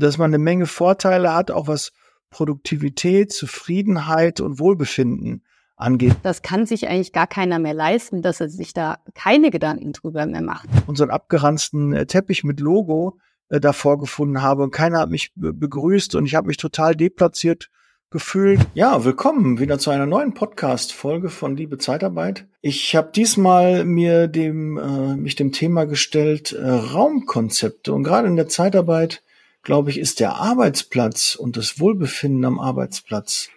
dass man eine Menge Vorteile hat, auch was Produktivität, Zufriedenheit und Wohlbefinden angeht. Das kann sich eigentlich gar keiner mehr leisten, dass er sich da keine Gedanken drüber mehr macht. Und so einen abgeranzten äh, Teppich mit Logo äh, davor gefunden habe und keiner hat mich begrüßt und ich habe mich total deplatziert gefühlt. Ja, willkommen wieder zu einer neuen Podcast-Folge von Liebe Zeitarbeit. Ich habe diesmal mir dem äh, mich dem Thema gestellt äh, Raumkonzepte und gerade in der Zeitarbeit glaube ich ist der Arbeitsplatz und das Wohlbefinden am Arbeitsplatz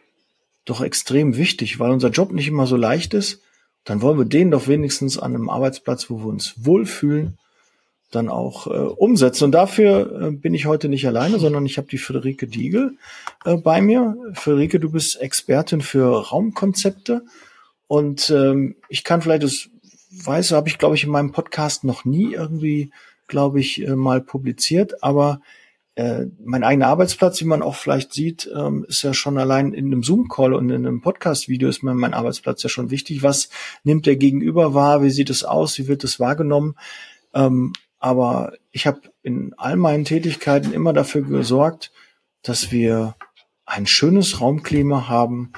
doch extrem wichtig, weil unser Job nicht immer so leicht ist. Dann wollen wir den doch wenigstens an einem Arbeitsplatz, wo wir uns wohlfühlen, dann auch äh, umsetzen. Und dafür äh, bin ich heute nicht alleine, sondern ich habe die Friederike Diegel äh, bei mir. Friederike, du bist Expertin für Raumkonzepte und ähm, ich kann vielleicht das weiß, habe ich glaube ich in meinem Podcast noch nie irgendwie, glaube ich, äh, mal publiziert, aber äh, mein eigener Arbeitsplatz, wie man auch vielleicht sieht, ähm, ist ja schon allein in einem Zoom-Call und in einem Podcast-Video ist mir mein Arbeitsplatz ja schon wichtig. Was nimmt der Gegenüber wahr? Wie sieht es aus? Wie wird es wahrgenommen? Ähm, aber ich habe in all meinen Tätigkeiten immer dafür gesorgt, dass wir ein schönes Raumklima haben,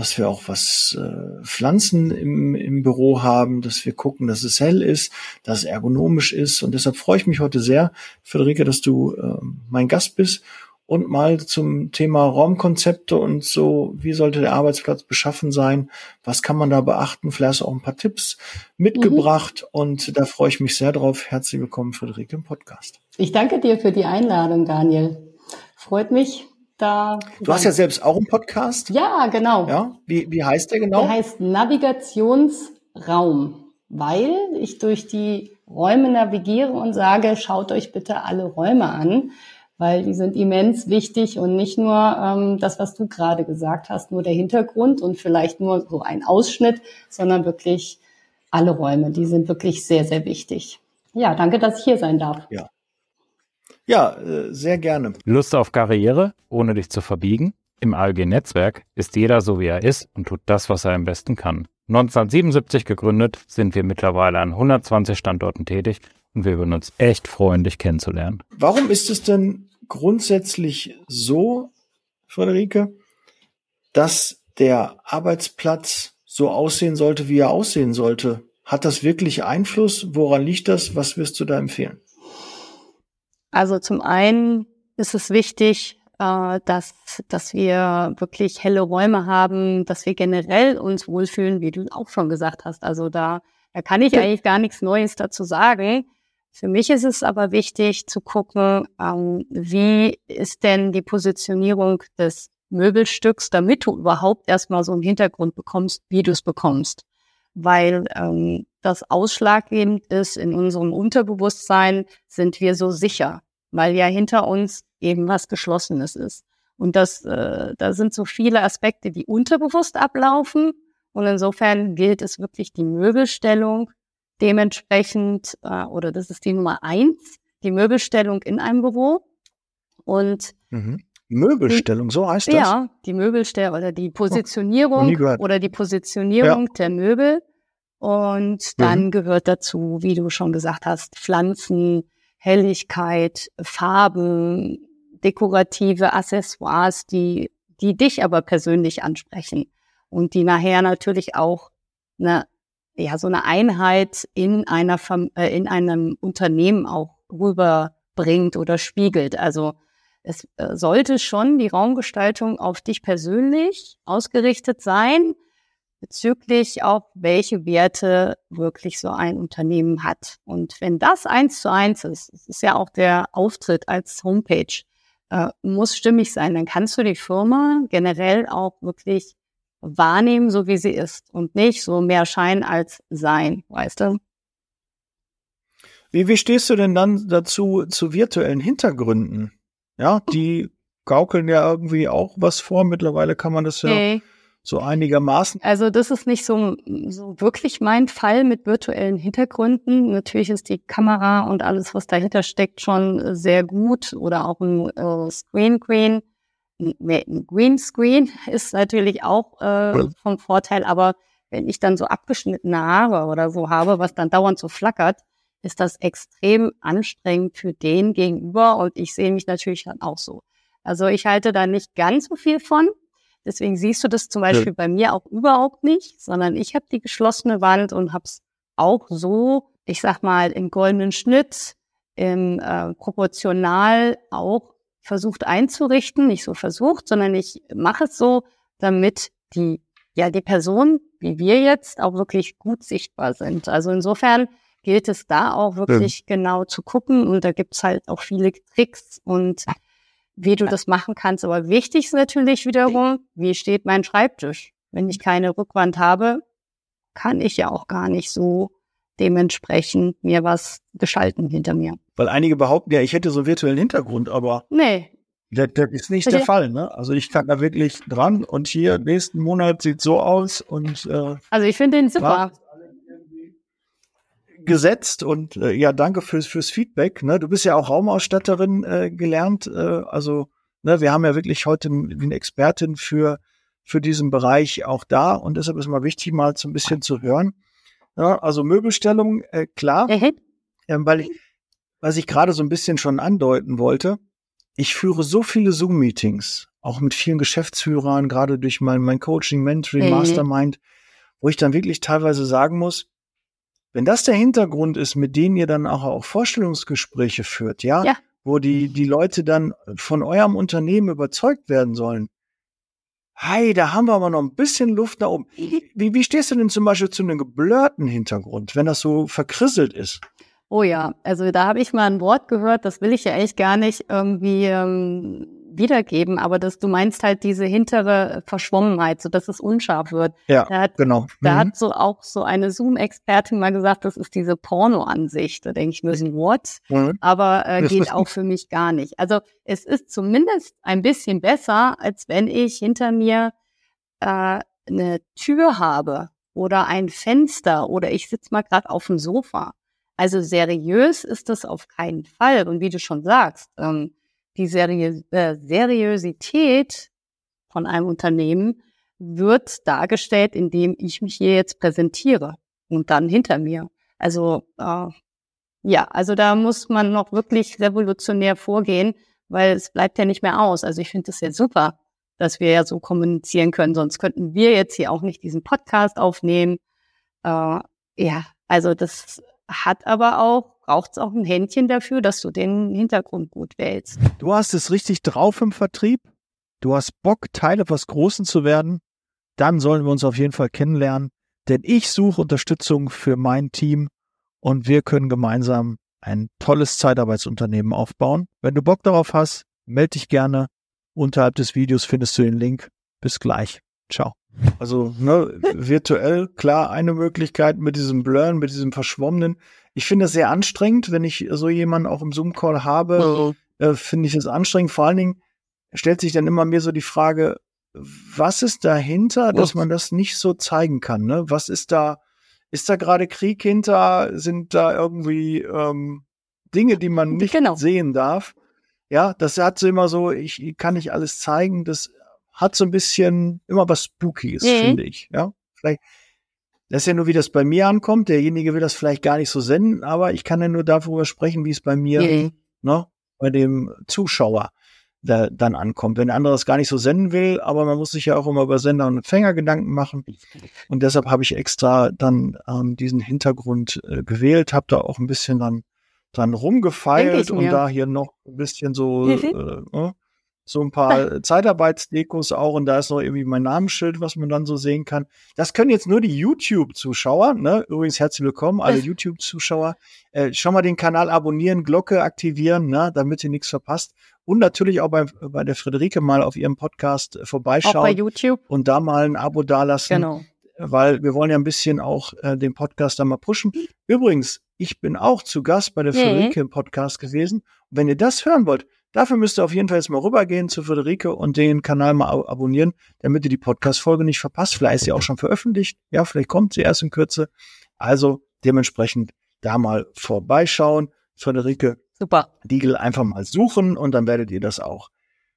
dass wir auch was äh, Pflanzen im, im Büro haben, dass wir gucken, dass es hell ist, dass es ergonomisch ist. Und deshalb freue ich mich heute sehr, Friederike, dass du äh, mein Gast bist und mal zum Thema Raumkonzepte und so, wie sollte der Arbeitsplatz beschaffen sein, was kann man da beachten, vielleicht auch ein paar Tipps mitgebracht mhm. und da freue ich mich sehr drauf. Herzlich willkommen, Friederike, im Podcast. Ich danke dir für die Einladung, Daniel. Freut mich, da. Du hast ja selbst auch einen Podcast. Ja, genau. Ja, wie, wie heißt der genau? Der heißt Navigationsraum, weil ich durch die Räume navigiere und sage, schaut euch bitte alle Räume an, weil die sind immens wichtig und nicht nur ähm, das, was du gerade gesagt hast, nur der Hintergrund und vielleicht nur so ein Ausschnitt, sondern wirklich alle Räume. Die sind wirklich sehr, sehr wichtig. Ja, danke, dass ich hier sein darf. Ja. Ja, äh, sehr gerne. Lust auf Karriere, ohne dich zu verbiegen? Im ALG-Netzwerk ist jeder so, wie er ist und tut das, was er am besten kann. 1977 gegründet, sind wir mittlerweile an 120 Standorten tätig und wir würden uns echt freuen, dich kennenzulernen. Warum ist es denn grundsätzlich so, Friederike, dass der Arbeitsplatz so aussehen sollte, wie er aussehen sollte? Hat das wirklich Einfluss? Woran liegt das? Was wirst du da empfehlen? Also zum einen ist es wichtig, äh, dass, dass wir wirklich helle Räume haben, dass wir generell uns wohlfühlen, wie du auch schon gesagt hast. Also da, da kann ich eigentlich gar nichts Neues dazu sagen. Für mich ist es aber wichtig zu gucken, ähm, wie ist denn die Positionierung des Möbelstücks, damit du überhaupt erstmal so einen Hintergrund bekommst, wie du es bekommst. Weil ähm, das ausschlaggebend ist in unserem Unterbewusstsein, sind wir so sicher, weil ja hinter uns eben was Geschlossenes ist. Und das, äh, da sind so viele Aspekte, die unterbewusst ablaufen. Und insofern gilt es wirklich die Möbelstellung dementsprechend, äh, oder das ist die Nummer eins, die Möbelstellung in einem Büro. Und mhm. Möbelstellung, so heißt das? Ja, die Möbelstellung oder die Positionierung oh, oder die Positionierung ja. der Möbel und dann mhm. gehört dazu, wie du schon gesagt hast, Pflanzen, Helligkeit, Farben, dekorative Accessoires, die, die dich aber persönlich ansprechen und die nachher natürlich auch eine, ja, so eine Einheit in einer, äh, in einem Unternehmen auch rüberbringt oder spiegelt. Also es äh, sollte schon die Raumgestaltung auf dich persönlich ausgerichtet sein, bezüglich auch, welche Werte wirklich so ein Unternehmen hat. Und wenn das eins zu eins ist, das ist ja auch der Auftritt als Homepage, äh, muss stimmig sein, dann kannst du die Firma generell auch wirklich wahrnehmen, so wie sie ist und nicht so mehr Schein als Sein, weißt du? Wie, wie stehst du denn dann dazu zu virtuellen Hintergründen? Ja, die gaukeln ja irgendwie auch was vor. Mittlerweile kann man das ja okay so einigermaßen. Also das ist nicht so, so wirklich mein Fall mit virtuellen Hintergründen. Natürlich ist die Kamera und alles, was dahinter steckt, schon sehr gut oder auch ein äh, Screen Green. Ein Green Screen ist natürlich auch äh, vom Vorteil, aber wenn ich dann so abgeschnittene Haare oder so habe, was dann dauernd so flackert, ist das extrem anstrengend für den gegenüber und ich sehe mich natürlich dann auch so. Also ich halte da nicht ganz so viel von. Deswegen siehst du das zum Beispiel ja. bei mir auch überhaupt nicht, sondern ich habe die geschlossene Wand und habe es auch so, ich sag mal, im goldenen Schnitt, im äh, proportional auch versucht einzurichten, nicht so versucht, sondern ich mache es so, damit die ja die Person, wie wir jetzt, auch wirklich gut sichtbar sind. Also insofern gilt es da auch wirklich ja. genau zu gucken und da gibt's halt auch viele Tricks und wie du das machen kannst. Aber wichtig ist natürlich wiederum, wie steht mein Schreibtisch? Wenn ich keine Rückwand habe, kann ich ja auch gar nicht so dementsprechend mir was geschalten hinter mir. Weil einige behaupten ja, ich hätte so einen virtuellen Hintergrund, aber nee. Das, das ist nicht der Fall, ne? Also ich kann da wirklich dran und hier nächsten Monat sieht so aus und äh, also ich finde den super gesetzt und äh, ja, danke fürs, fürs Feedback. Ne? Du bist ja auch Raumausstatterin äh, gelernt. Äh, also, ne, wir haben ja wirklich heute eine Expertin für, für diesen Bereich auch da und deshalb ist mal wichtig, mal so ein bisschen zu hören. Ja, also Möbelstellung, äh, klar. Mhm. Ähm, weil ich, was ich gerade so ein bisschen schon andeuten wollte, ich führe so viele Zoom-Meetings, auch mit vielen Geschäftsführern, gerade durch mein, mein Coaching, Mentoring, mhm. Mastermind, wo ich dann wirklich teilweise sagen muss, wenn das der Hintergrund ist, mit denen ihr dann auch, auch Vorstellungsgespräche führt, ja, ja, wo die, die Leute dann von eurem Unternehmen überzeugt werden sollen, Hey, da haben wir aber noch ein bisschen Luft nach oben. Wie, wie stehst du denn zum Beispiel zu einem geblurrten Hintergrund, wenn das so verkrisselt ist? Oh ja, also da habe ich mal ein Wort gehört, das will ich ja eigentlich gar nicht irgendwie ähm, wiedergeben, aber dass du meinst halt diese hintere Verschwommenheit, so dass es unscharf wird. Ja, da hat, genau. Da mhm. hat so auch so eine Zoom-Expertin mal gesagt, das ist diese Porno-Ansicht. Da denke ich mir, what? Mhm. Aber äh, geht auch für mich gar nicht. Also es ist zumindest ein bisschen besser, als wenn ich hinter mir äh, eine Tür habe oder ein Fenster oder ich sitze mal gerade auf dem Sofa. Also seriös ist das auf keinen Fall. Und wie du schon sagst, ähm, die Seriö äh, Seriosität von einem Unternehmen wird dargestellt, indem ich mich hier jetzt präsentiere und dann hinter mir. Also äh, ja, also da muss man noch wirklich revolutionär vorgehen, weil es bleibt ja nicht mehr aus. Also ich finde es ja super, dass wir ja so kommunizieren können, sonst könnten wir jetzt hier auch nicht diesen Podcast aufnehmen. Äh, ja, also das hat aber auch braucht es auch ein Händchen dafür, dass du den Hintergrund gut wählst. Du hast es richtig drauf im Vertrieb. Du hast Bock, Teil etwas Großen zu werden. Dann sollen wir uns auf jeden Fall kennenlernen, denn ich suche Unterstützung für mein Team und wir können gemeinsam ein tolles Zeitarbeitsunternehmen aufbauen. Wenn du Bock darauf hast, melde dich gerne. Unterhalb des Videos findest du den Link. Bis gleich. Ciao. Also ne, virtuell, klar, eine Möglichkeit mit diesem Blurren, mit diesem Verschwommenen. Ich finde es sehr anstrengend, wenn ich so jemanden auch im Zoom-Call habe, äh, finde ich es anstrengend. Vor allen Dingen stellt sich dann immer mir so die Frage, was ist dahinter, dass man das nicht so zeigen kann? Ne? Was ist da, ist da gerade Krieg hinter? Sind da irgendwie ähm, Dinge, die man nicht genau. sehen darf? Ja, das hat so immer so, ich kann nicht alles zeigen. Das hat so ein bisschen immer was Spookies, mhm. finde ich. Ja, vielleicht das ist ja nur, wie das bei mir ankommt. Derjenige will das vielleicht gar nicht so senden, aber ich kann ja nur darüber sprechen, wie es bei mir, mhm. ne, bei dem Zuschauer da, dann ankommt. Wenn der andere das gar nicht so senden will, aber man muss sich ja auch immer über Sender und Empfänger Gedanken machen. Und deshalb habe ich extra dann ähm, diesen Hintergrund äh, gewählt, habe da auch ein bisschen dann dran rumgefeilt und da hier noch ein bisschen so mhm. äh, ne, so ein paar Zeitarbeitsdekos auch und da ist noch irgendwie mein Namensschild, was man dann so sehen kann. Das können jetzt nur die YouTube-Zuschauer, ne? Übrigens herzlich willkommen, alle YouTube-Zuschauer. Äh, schon mal den Kanal abonnieren, Glocke aktivieren, ne? damit ihr nichts verpasst. Und natürlich auch bei, bei der Friederike mal auf ihrem Podcast vorbeischauen. Auch bei YouTube. Und da mal ein Abo dalassen. Genau. Weil wir wollen ja ein bisschen auch äh, den Podcast da mal pushen. Übrigens, ich bin auch zu Gast bei der nee. Friederike im Podcast gewesen. Und wenn ihr das hören wollt, Dafür müsst ihr auf jeden Fall jetzt mal rübergehen zu Friederike und den Kanal mal abonnieren, damit ihr die Podcast-Folge nicht verpasst. Vielleicht ist sie auch schon veröffentlicht. Ja, vielleicht kommt sie erst in Kürze. Also dementsprechend da mal vorbeischauen. Friederike Super. Diegel einfach mal suchen und dann werdet ihr das auch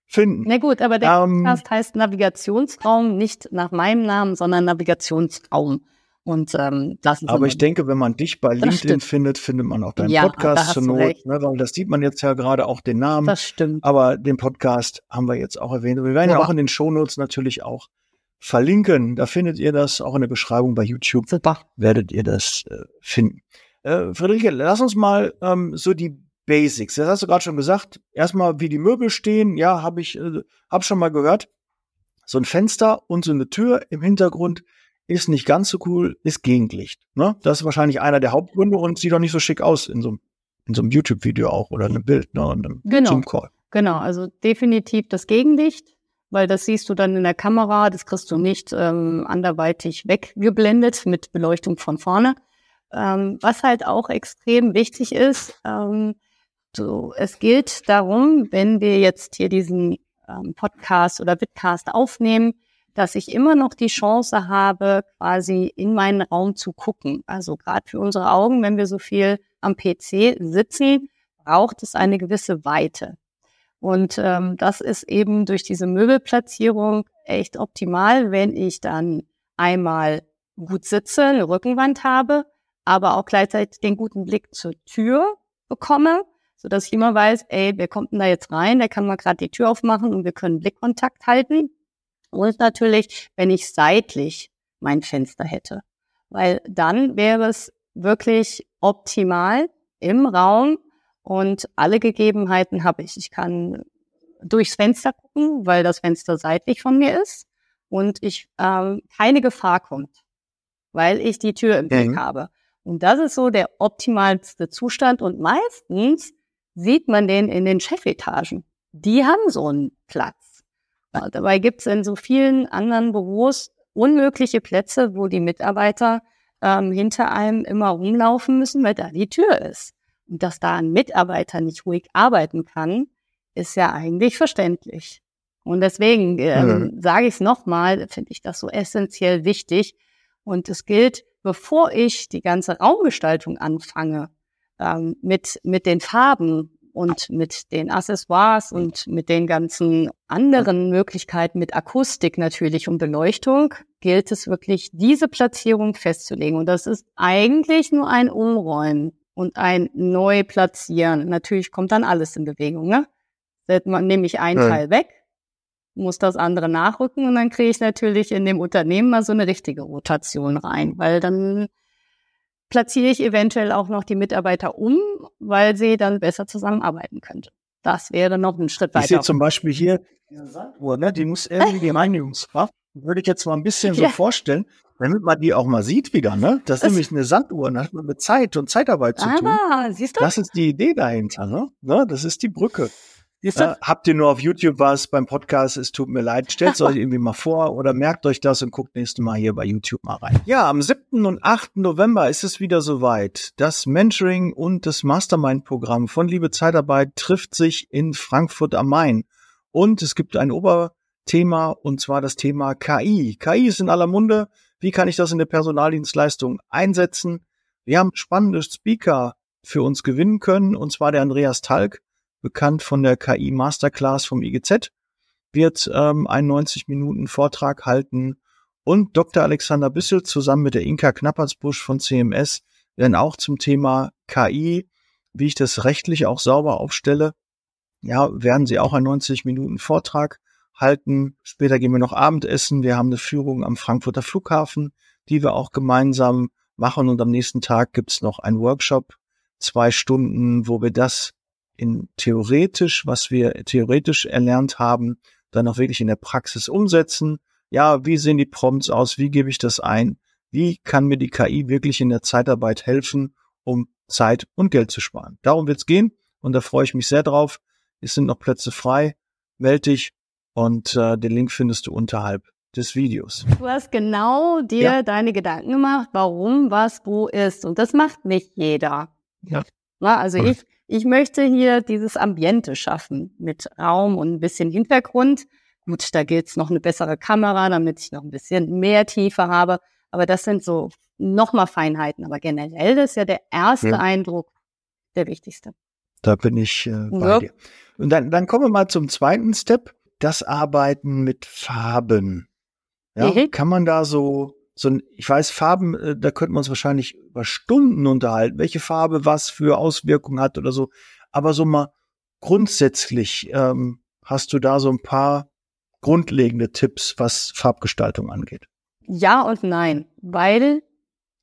finden. Na gut, aber der ähm, Podcast heißt Navigationsraum nicht nach meinem Namen, sondern Navigationsraum. Und ähm, das ist Aber ich denke, wenn man dich bei LinkedIn findet, findet man auch deinen ja, Podcast zur Not. Ne, weil das sieht man jetzt ja gerade auch den Namen. Das stimmt. Aber den Podcast haben wir jetzt auch erwähnt. Wir werden ja, ja auch in den Shownotes natürlich auch verlinken. Da findet ihr das auch in der Beschreibung bei YouTube. Super. Werdet ihr das äh, finden. Äh, Friederike, lass uns mal ähm, so die Basics. Das hast du gerade schon gesagt. Erstmal, wie die Möbel stehen. Ja, habe ich, äh, hab schon mal gehört. So ein Fenster und so eine Tür im Hintergrund ist nicht ganz so cool, ist Gegenlicht. Ne? Das ist wahrscheinlich einer der Hauptgründe und sieht auch nicht so schick aus in so, in so einem YouTube-Video auch oder einem Bild, ne? Und einem genau. Zoom-Call. Genau, also definitiv das Gegenlicht, weil das siehst du dann in der Kamera, das kriegst du nicht ähm, anderweitig weggeblendet mit Beleuchtung von vorne. Ähm, was halt auch extrem wichtig ist, ähm, so, es gilt darum, wenn wir jetzt hier diesen ähm, Podcast oder Vidcast aufnehmen, dass ich immer noch die Chance habe, quasi in meinen Raum zu gucken. Also gerade für unsere Augen, wenn wir so viel am PC sitzen, braucht es eine gewisse Weite. Und ähm, das ist eben durch diese Möbelplatzierung echt optimal, wenn ich dann einmal gut sitze, eine Rückenwand habe, aber auch gleichzeitig den guten Blick zur Tür bekomme, so dass ich immer weiß, ey, wer kommt denn da jetzt rein? Der kann mal gerade die Tür aufmachen und wir können Blickkontakt halten. Und natürlich, wenn ich seitlich mein Fenster hätte. Weil dann wäre es wirklich optimal im Raum und alle Gegebenheiten habe ich. Ich kann durchs Fenster gucken, weil das Fenster seitlich von mir ist und ich ähm, keine Gefahr kommt, weil ich die Tür im Blick mhm. habe. Und das ist so der optimalste Zustand und meistens sieht man den in den Chefetagen. Die haben so einen Platz. Dabei gibt es in so vielen anderen Büros unmögliche Plätze, wo die Mitarbeiter ähm, hinter einem immer rumlaufen müssen, weil da die Tür ist. Und dass da ein Mitarbeiter nicht ruhig arbeiten kann, ist ja eigentlich verständlich. Und deswegen ähm, mhm. sage ich es nochmal, finde ich das so essentiell wichtig. Und es gilt, bevor ich die ganze Raumgestaltung anfange, ähm, mit, mit den Farben und mit den Accessoires und mit den ganzen anderen Möglichkeiten, mit Akustik natürlich und Beleuchtung, gilt es wirklich, diese Platzierung festzulegen. Und das ist eigentlich nur ein Umräumen und ein Neuplatzieren. Natürlich kommt dann alles in Bewegung. Ne? Nehme ich ein ja. Teil weg, muss das andere nachrücken und dann kriege ich natürlich in dem Unternehmen mal so eine richtige Rotation rein, weil dann platziere ich eventuell auch noch die Mitarbeiter um, weil sie dann besser zusammenarbeiten könnte. Das wäre noch ein Schritt weiter. Ich sehe zum Beispiel hier diese Sanduhr, ne? die muss irgendwie die Reinigungskraft, würde ich jetzt mal ein bisschen ja. so vorstellen, damit man die auch mal sieht wieder, ne? Das ist es nämlich eine Sanduhr, da hat man mit Zeit und Zeitarbeit zu tun. Ah, siehst du? Das ist die Idee dahinter, ne? ne? Das ist die Brücke. Äh, habt ihr nur auf YouTube was beim Podcast? Es tut mir leid. Stellt es euch irgendwie mal vor oder merkt euch das und guckt nächstes Mal hier bei YouTube mal rein. Ja, am 7. und 8. November ist es wieder soweit. Das Mentoring und das Mastermind-Programm von Liebe Zeitarbeit trifft sich in Frankfurt am Main. Und es gibt ein Oberthema und zwar das Thema KI. KI ist in aller Munde. Wie kann ich das in der Personaldienstleistung einsetzen? Wir haben spannende Speaker für uns gewinnen können und zwar der Andreas Talk bekannt von der KI Masterclass vom IGZ, wird ähm, einen 90 Minuten Vortrag halten und Dr. Alexander Bissel zusammen mit der Inka Knappertsbusch von CMS werden auch zum Thema KI, wie ich das rechtlich auch sauber aufstelle, ja, werden sie auch einen 90 Minuten Vortrag halten. Später gehen wir noch Abendessen. Wir haben eine Führung am Frankfurter Flughafen, die wir auch gemeinsam machen. Und am nächsten Tag gibt's noch einen Workshop, zwei Stunden, wo wir das in theoretisch, was wir theoretisch erlernt haben, dann auch wirklich in der Praxis umsetzen. Ja, wie sehen die Prompts aus? Wie gebe ich das ein? Wie kann mir die KI wirklich in der Zeitarbeit helfen, um Zeit und Geld zu sparen? Darum wird's gehen und da freue ich mich sehr drauf. Es sind noch Plätze frei. Meld dich und äh, den Link findest du unterhalb des Videos. Du hast genau dir ja. deine Gedanken gemacht, warum was wo ist. Und das macht nicht jeder. Ja. Na, also ich ich möchte hier dieses Ambiente schaffen mit Raum und ein bisschen Hintergrund. Gut, da gilt's noch eine bessere Kamera, damit ich noch ein bisschen mehr Tiefe habe. Aber das sind so nochmal Feinheiten. Aber generell ist ja der erste ja. Eindruck der wichtigste. Da bin ich äh, bei ja. dir. Und dann, dann kommen wir mal zum zweiten Step. Das Arbeiten mit Farben. Ja, mhm. Kann man da so so ein, ich weiß, Farben, äh, da könnten wir uns wahrscheinlich über Stunden unterhalten, welche Farbe was für Auswirkungen hat oder so. Aber so mal grundsätzlich ähm, hast du da so ein paar grundlegende Tipps, was Farbgestaltung angeht. Ja und nein, weil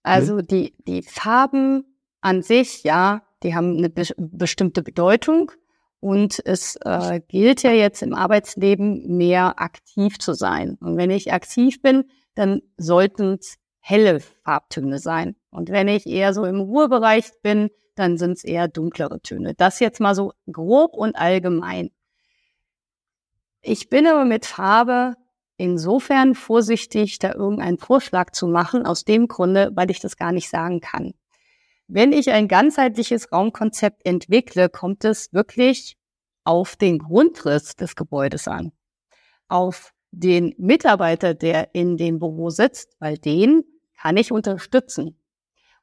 also hm? die, die Farben an sich, ja, die haben eine be bestimmte Bedeutung und es äh, gilt ja jetzt im Arbeitsleben mehr aktiv zu sein. Und wenn ich aktiv bin, dann sollten es helle Farbtöne sein. Und wenn ich eher so im Ruhebereich bin, dann sind es eher dunklere Töne. Das jetzt mal so grob und allgemein. Ich bin aber mit Farbe insofern vorsichtig, da irgendeinen Vorschlag zu machen, aus dem Grunde, weil ich das gar nicht sagen kann. Wenn ich ein ganzheitliches Raumkonzept entwickle, kommt es wirklich auf den Grundriss des Gebäudes an, auf den Mitarbeiter, der in dem Büro sitzt, weil den kann ich unterstützen.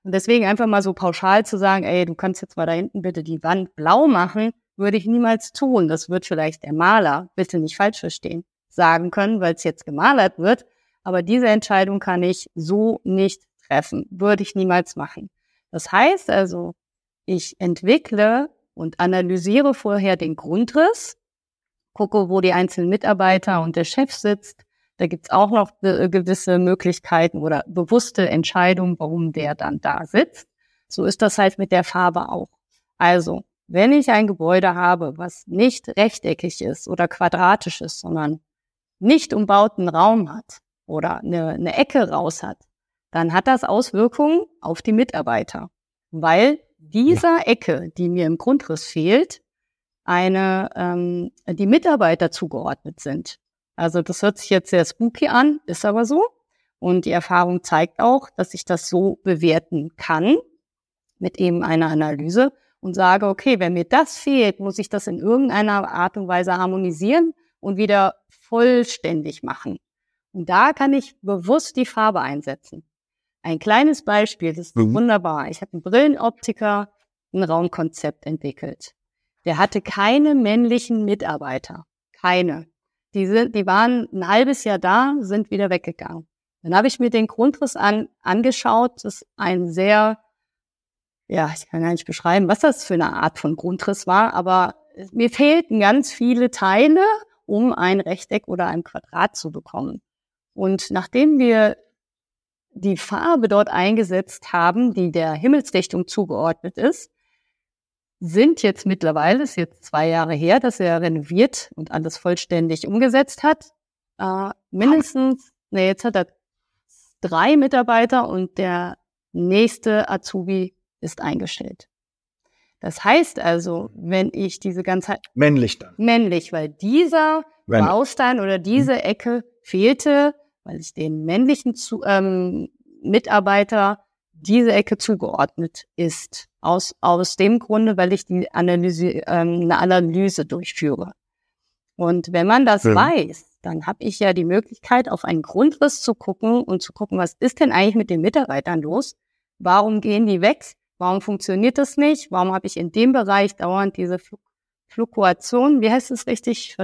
Und deswegen einfach mal so pauschal zu sagen, ey, du kannst jetzt mal da hinten bitte die Wand blau machen, würde ich niemals tun. Das wird vielleicht der Maler, bitte nicht falsch verstehen, sagen können, weil es jetzt gemalert wird. Aber diese Entscheidung kann ich so nicht treffen, würde ich niemals machen. Das heißt also, ich entwickle und analysiere vorher den Grundriss, gucke, wo die einzelnen Mitarbeiter und der Chef sitzt. Da gibt's auch noch gewisse Möglichkeiten oder bewusste Entscheidungen, warum der dann da sitzt. So ist das halt mit der Farbe auch. Also, wenn ich ein Gebäude habe, was nicht rechteckig ist oder quadratisch ist, sondern nicht umbauten Raum hat oder eine, eine Ecke raus hat, dann hat das Auswirkungen auf die Mitarbeiter, weil dieser Ecke, die mir im Grundriss fehlt, eine ähm, die Mitarbeiter zugeordnet sind. Also das hört sich jetzt sehr spooky an, ist aber so. Und die Erfahrung zeigt auch, dass ich das so bewerten kann mit eben einer Analyse und sage, okay, wenn mir das fehlt, muss ich das in irgendeiner Art und Weise harmonisieren und wieder vollständig machen. Und da kann ich bewusst die Farbe einsetzen. Ein kleines Beispiel, das ist mhm. wunderbar. Ich habe einen Brillenoptiker ein Raumkonzept entwickelt. Der hatte keine männlichen Mitarbeiter. Keine. Die, sind, die waren ein halbes Jahr da, sind wieder weggegangen. Dann habe ich mir den Grundriss an, angeschaut. Das ist ein sehr, ja, ich kann gar nicht beschreiben, was das für eine Art von Grundriss war, aber mir fehlten ganz viele Teile, um ein Rechteck oder ein Quadrat zu bekommen. Und nachdem wir die Farbe dort eingesetzt haben, die der Himmelsrichtung zugeordnet ist, sind jetzt mittlerweile, ist jetzt zwei Jahre her, dass er renoviert und alles vollständig umgesetzt hat, äh, mindestens, ne, jetzt hat er drei Mitarbeiter und der nächste Azubi ist eingestellt. Das heißt also, wenn ich diese ganze männlich dann männlich, weil dieser männlich. Baustein oder diese mhm. Ecke fehlte, weil ich den männlichen zu, ähm, Mitarbeiter diese Ecke zugeordnet ist. Aus, aus dem Grunde, weil ich die Analyse, ähm, eine Analyse durchführe. Und wenn man das ja. weiß, dann habe ich ja die Möglichkeit, auf einen Grundriss zu gucken und zu gucken, was ist denn eigentlich mit den Mitarbeitern los? Warum gehen die weg? Warum funktioniert das nicht? Warum habe ich in dem Bereich dauernd diese Fluktuation? Wie heißt es richtig?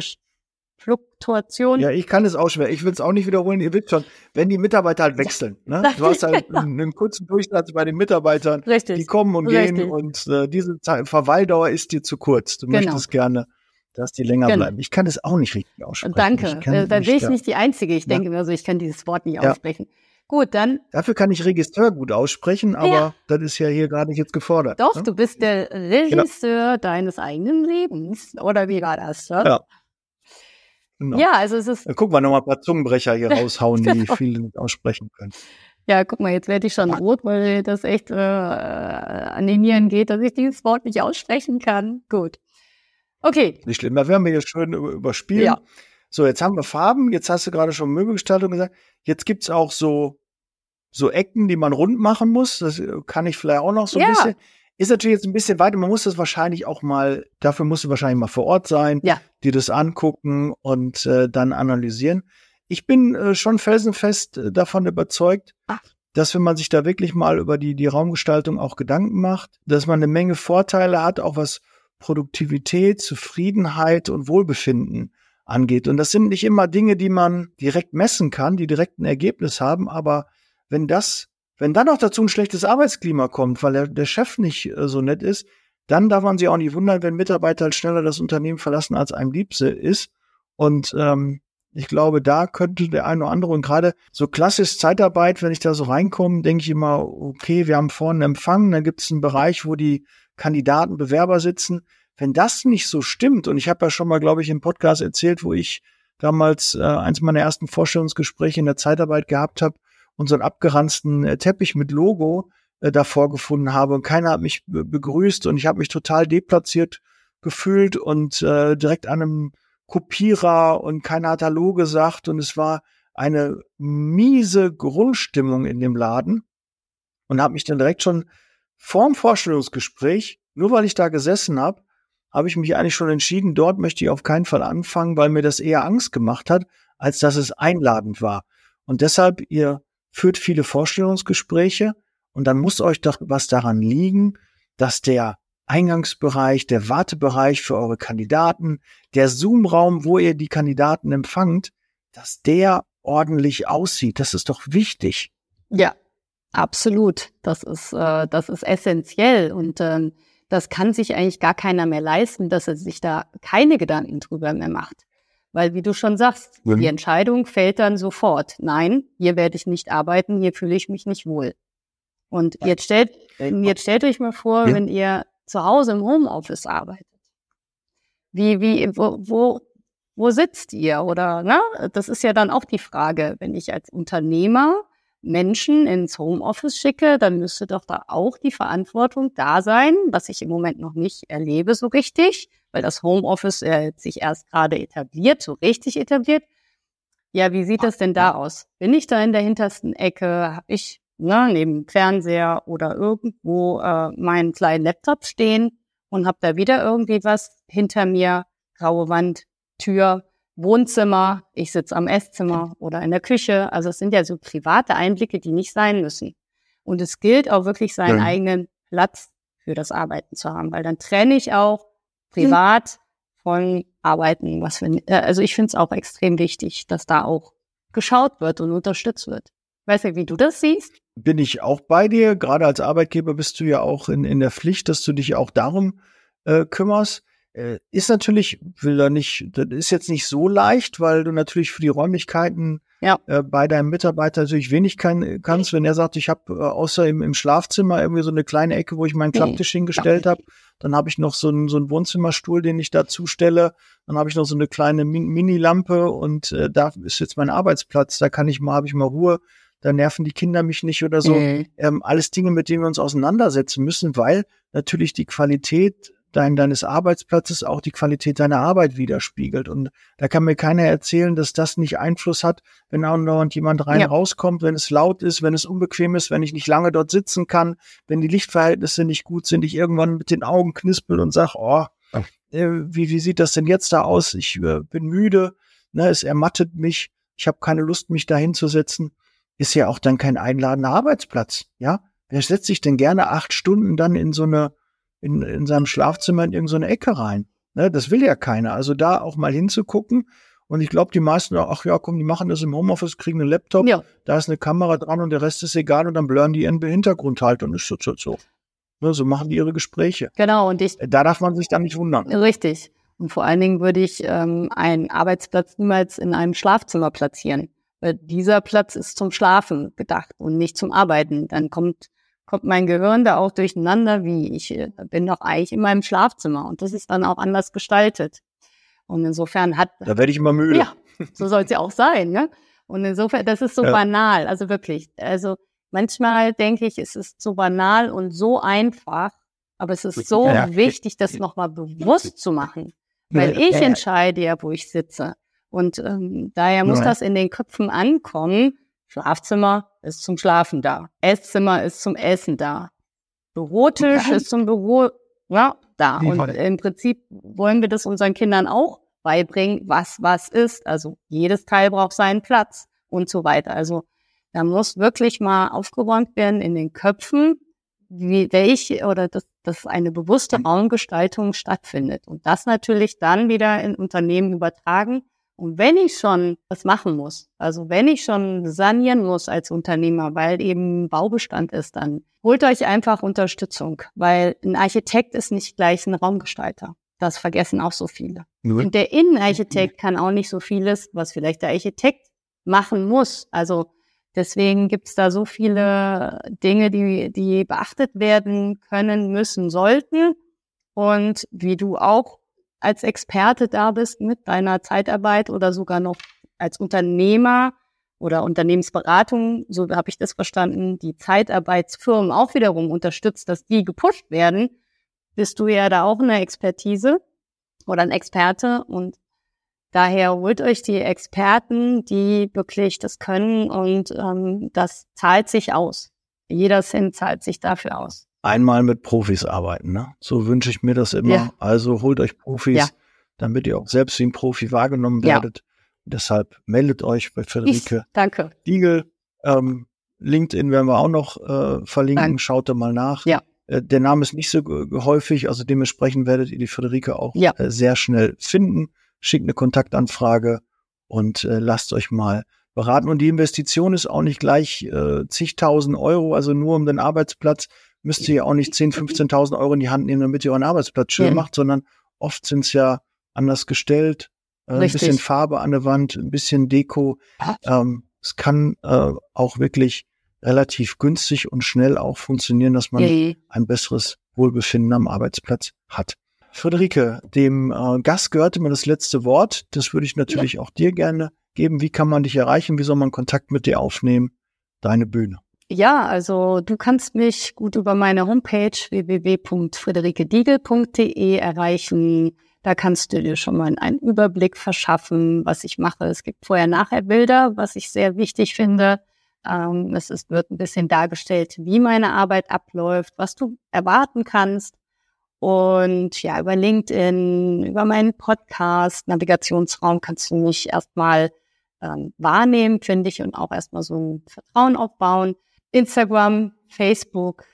Fluktuation. Ja, ich kann es auch schwer. Ich will es auch nicht wiederholen. Ihr wisst schon, wenn die Mitarbeiter halt wechseln. Ja, ne? Du hast halt genau. einen, kurzen Durchsatz bei den Mitarbeitern. Richtig. Die kommen und Richtig. gehen und äh, diese Zeit, Verweildauer ist dir zu kurz. Du genau. möchtest gerne dass die länger genau. bleiben. Ich kann das auch nicht richtig aussprechen. Danke. Äh, da bin ich nicht die Einzige. Ich ja. denke mir so, ich kann dieses Wort nicht ja. aussprechen. Gut, dann. Dafür kann ich Regisseur gut aussprechen, aber ja. das ist ja hier gar nicht jetzt gefordert. Doch, ne? du bist der Regisseur genau. deines eigenen Lebens. Oder wie war das? Ne? Ja. Genau. Ja, also es ist. Dann gucken wir nochmal ein paar Zungenbrecher hier raushauen, die genau. viele nicht aussprechen können. Ja, guck mal, jetzt werde ich schon rot, weil das echt äh, an den Nieren geht, dass ich dieses Wort nicht aussprechen kann. Gut. Okay. Nicht schlimm, da werden wir hier schön überspielen. Ja. So, jetzt haben wir Farben, jetzt hast du gerade schon Möbelgestaltung gesagt. Jetzt gibt's auch so, so Ecken, die man rund machen muss. Das kann ich vielleicht auch noch so ein ja. bisschen. Ist natürlich jetzt ein bisschen weiter. Man muss das wahrscheinlich auch mal, dafür musst du wahrscheinlich mal vor Ort sein, ja. dir das angucken und äh, dann analysieren. Ich bin äh, schon felsenfest äh, davon überzeugt, Ach. dass wenn man sich da wirklich mal über die, die Raumgestaltung auch Gedanken macht, dass man eine Menge Vorteile hat, auch was Produktivität, Zufriedenheit und Wohlbefinden angeht. Und das sind nicht immer Dinge, die man direkt messen kann, die direkt ein Ergebnis haben, aber wenn das, wenn dann noch dazu ein schlechtes Arbeitsklima kommt, weil der, der Chef nicht äh, so nett ist, dann darf man sich auch nicht wundern, wenn Mitarbeiter halt schneller das Unternehmen verlassen, als einem lieb ist. Und ähm, ich glaube, da könnte der eine oder andere und gerade so klassisch Zeitarbeit, wenn ich da so reinkomme, denke ich immer, okay, wir haben vorne einen Empfang, dann gibt es einen Bereich, wo die Kandidaten, Bewerber sitzen. Wenn das nicht so stimmt, und ich habe ja schon mal, glaube ich, im Podcast erzählt, wo ich damals äh, eins meiner ersten Vorstellungsgespräche in der Zeitarbeit gehabt habe und so einen abgeranzten äh, Teppich mit Logo äh, davor gefunden habe und keiner hat mich begrüßt und ich habe mich total deplatziert gefühlt und äh, direkt an einem Kopierer und keiner hat Hallo gesagt und es war eine miese Grundstimmung in dem Laden und habe mich dann direkt schon vorm Vorstellungsgespräch, nur weil ich da gesessen habe, habe ich mich eigentlich schon entschieden, dort möchte ich auf keinen Fall anfangen, weil mir das eher Angst gemacht hat, als dass es einladend war. Und deshalb, ihr führt viele Vorstellungsgespräche und dann muss euch doch was daran liegen, dass der Eingangsbereich, der Wartebereich für eure Kandidaten, der Zoom-Raum, wo ihr die Kandidaten empfangt, dass der ordentlich aussieht. Das ist doch wichtig. Ja, absolut. Das ist, äh, das ist essentiell und ähm, das kann sich eigentlich gar keiner mehr leisten, dass er sich da keine Gedanken drüber mehr macht. Weil, wie du schon sagst, mhm. die Entscheidung fällt dann sofort. Nein, hier werde ich nicht arbeiten, hier fühle ich mich nicht wohl. Und jetzt stellt, jetzt stellt euch mal vor, ja. wenn ihr zu Hause im Homeoffice arbeitet. Wie, wie, wo, wo, wo sitzt ihr? Oder, ne? Das ist ja dann auch die Frage, wenn ich als Unternehmer Menschen ins Homeoffice schicke, dann müsste doch da auch die Verantwortung da sein, was ich im Moment noch nicht erlebe so richtig, weil das Homeoffice äh, sich erst gerade etabliert, so richtig etabliert. Ja, wie sieht das denn da aus? Bin ich da in der hintersten Ecke? Habe ich ne, neben Fernseher oder irgendwo äh, meinen kleinen Laptop stehen und habe da wieder irgendwie was hinter mir, graue Wand, Tür, Wohnzimmer, ich sitze am Esszimmer oder in der Küche. Also es sind ja so private Einblicke, die nicht sein müssen. Und es gilt auch wirklich seinen ja. eigenen Platz für das Arbeiten zu haben, weil dann trenne ich auch privat von Arbeiten. Was für, äh, also ich finde es auch extrem wichtig, dass da auch geschaut wird und unterstützt wird. Weiß nicht, wie du das siehst? Bin ich auch bei dir. Gerade als Arbeitgeber bist du ja auch in, in der Pflicht, dass du dich auch darum äh, kümmerst. Äh, ist natürlich, will da nicht, das ist jetzt nicht so leicht, weil du natürlich für die Räumlichkeiten ja. äh, bei deinem Mitarbeiter natürlich wenig kann, kannst. Wenn er sagt, ich habe äh, außer im, im Schlafzimmer irgendwie so eine kleine Ecke, wo ich meinen Klapptisch hingestellt habe, dann habe ich noch so einen, so einen Wohnzimmerstuhl, den ich dazu stelle. Dann habe ich noch so eine kleine Min Mini-Lampe und äh, da ist jetzt mein Arbeitsplatz. Da kann ich mal, habe ich mal Ruhe. Da nerven die Kinder mich nicht oder so. Mhm. Ähm, alles Dinge, mit denen wir uns auseinandersetzen müssen, weil natürlich die Qualität dein, deines Arbeitsplatzes auch die Qualität deiner Arbeit widerspiegelt. Und da kann mir keiner erzählen, dass das nicht Einfluss hat, wenn andauernd jemand rein ja. rauskommt, wenn es laut ist, wenn es unbequem ist, wenn ich nicht lange dort sitzen kann, wenn die Lichtverhältnisse nicht gut sind, ich irgendwann mit den Augen knispel und sag, oh, äh, wie, wie sieht das denn jetzt da aus? Ich äh, bin müde, ne, es ermattet mich, ich habe keine Lust, mich da hinzusetzen. Ist ja auch dann kein einladender Arbeitsplatz, ja? Wer setzt sich denn gerne acht Stunden dann in so eine in, in seinem Schlafzimmer in irgendeine Ecke rein. Ne, das will ja keiner. Also da auch mal hinzugucken. Und ich glaube, die meisten, ach ja, komm, die machen das im Homeoffice, kriegen einen Laptop, ja. da ist eine Kamera dran und der Rest ist egal und dann blurren die ihren Hintergrund halt und ist so, so, so. Ne, so machen die ihre Gespräche. Genau, und ich. Da darf man sich dann nicht wundern. Richtig. Und vor allen Dingen würde ich ähm, einen Arbeitsplatz niemals in einem Schlafzimmer platzieren. Weil dieser Platz ist zum Schlafen gedacht und nicht zum Arbeiten. Dann kommt kommt mein Gehirn da auch durcheinander, wie ich äh, bin doch eigentlich in meinem Schlafzimmer und das ist dann auch anders gestaltet. Und insofern hat. Da werde ich immer müde. Ja, so soll es ja auch sein, ne? Und insofern, das ist so ja. banal, also wirklich. Also manchmal denke ich, es ist so banal und so einfach, aber es ist so ja. wichtig, das nochmal bewusst zu machen. Weil ich entscheide ja, wo ich sitze. Und ähm, daher muss das in den Köpfen ankommen, Schlafzimmer ist zum Schlafen da. Esszimmer ist zum Essen da. Bürotisch ist zum Büro ja, da. Und im Prinzip wollen wir das unseren Kindern auch beibringen, was was ist. Also jedes Teil braucht seinen Platz und so weiter. Also da muss wirklich mal aufgeräumt werden in den Köpfen, wie welche oder dass, dass eine bewusste Raumgestaltung stattfindet. Und das natürlich dann wieder in Unternehmen übertragen Und wenn ich schon was machen muss, also wenn ich schon sanieren muss als Unternehmer, weil eben Baubestand ist, dann holt euch einfach Unterstützung, weil ein Architekt ist nicht gleich ein Raumgestalter. Das vergessen auch so viele. Nur? Und der Innenarchitekt kann auch nicht so vieles, was vielleicht der Architekt machen muss. Also deswegen gibt's da so viele Dinge, die, die beachtet werden können, müssen, sollten. Und wie du auch als Experte da bist mit deiner Zeitarbeit oder sogar noch als Unternehmer oder Unternehmensberatung, so habe ich das verstanden, die Zeitarbeitsfirmen auch wiederum unterstützt, dass die gepusht werden, bist du ja da auch eine Expertise oder ein Experte und daher holt euch die Experten, die wirklich das können und ähm, das zahlt sich aus. Jeder Cent zahlt sich dafür aus einmal mit Profis arbeiten. Ne? So wünsche ich mir das immer. Ja. Also holt euch Profis, ja. damit ihr auch selbst wie ein Profi wahrgenommen werdet. Deshalb meldet euch bei Friederike ich, danke. Diegel. Ähm, LinkedIn werden wir auch noch äh, verlinken. Danke. Schaut da mal nach. Ja. Äh, der Name ist nicht so häufig, also dementsprechend werdet ihr die Friederike auch ja. äh, sehr schnell finden. Schickt eine Kontaktanfrage und äh, lasst euch mal beraten. Und die Investition ist auch nicht gleich äh, zigtausend Euro, also nur um den Arbeitsplatz müsst ihr ja auch nicht 10.000, 15.000 Euro in die Hand nehmen, damit ihr euren Arbeitsplatz schön ja. macht, sondern oft sind es ja anders gestellt, äh, ein bisschen Farbe an der Wand, ein bisschen Deko. Ähm, es kann äh, auch wirklich relativ günstig und schnell auch funktionieren, dass man ja. ein besseres Wohlbefinden am Arbeitsplatz hat. Friederike, dem äh, Gast gehörte mir das letzte Wort. Das würde ich natürlich ja. auch dir gerne geben. Wie kann man dich erreichen? Wie soll man Kontakt mit dir aufnehmen? Deine Bühne. Ja, also du kannst mich gut über meine Homepage www.friederikediegel.de erreichen. Da kannst du dir schon mal einen Überblick verschaffen, was ich mache. Es gibt Vorher-Nachher-Bilder, was ich sehr wichtig finde. Ähm, es wird ein bisschen dargestellt, wie meine Arbeit abläuft, was du erwarten kannst. Und ja, über LinkedIn, über meinen Podcast, Navigationsraum kannst du mich erstmal ähm, wahrnehmen, finde ich, und auch erstmal so ein Vertrauen aufbauen. Instagram, Facebook,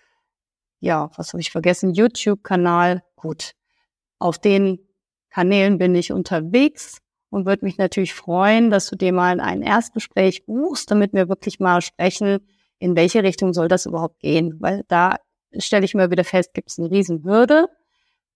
ja, was habe ich vergessen? YouTube-Kanal. Gut. Auf den Kanälen bin ich unterwegs und würde mich natürlich freuen, dass du dir mal ein Erstgespräch buchst, damit wir wirklich mal sprechen, in welche Richtung soll das überhaupt gehen. Weil da stelle ich mir wieder fest, gibt es eine Riesenhürde,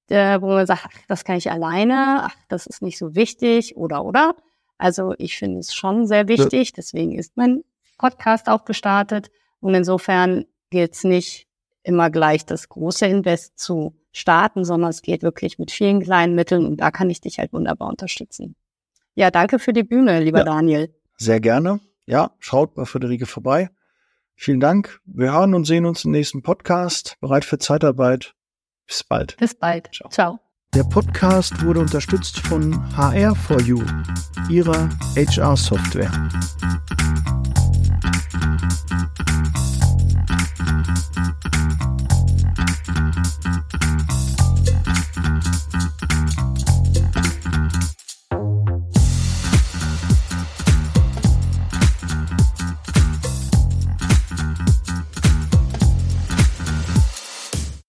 der, wo man sagt, ach, das kann ich alleine, ach, das ist nicht so wichtig oder oder. Also ich finde es schon sehr wichtig, deswegen ist mein Podcast auch gestartet, und insofern gilt es nicht immer gleich das große Invest zu starten, sondern es geht wirklich mit vielen kleinen Mitteln und da kann ich dich halt wunderbar unterstützen. Ja, danke für die Bühne, lieber ja, Daniel. Sehr gerne. Ja, schaut bei Friederike vorbei. Vielen Dank. Wir hören und sehen uns im nächsten Podcast. Bereit für Zeitarbeit. Bis bald. Bis bald. Ciao. Ciao. Der Podcast wurde unterstützt von HR4U, ihrer HR-Software.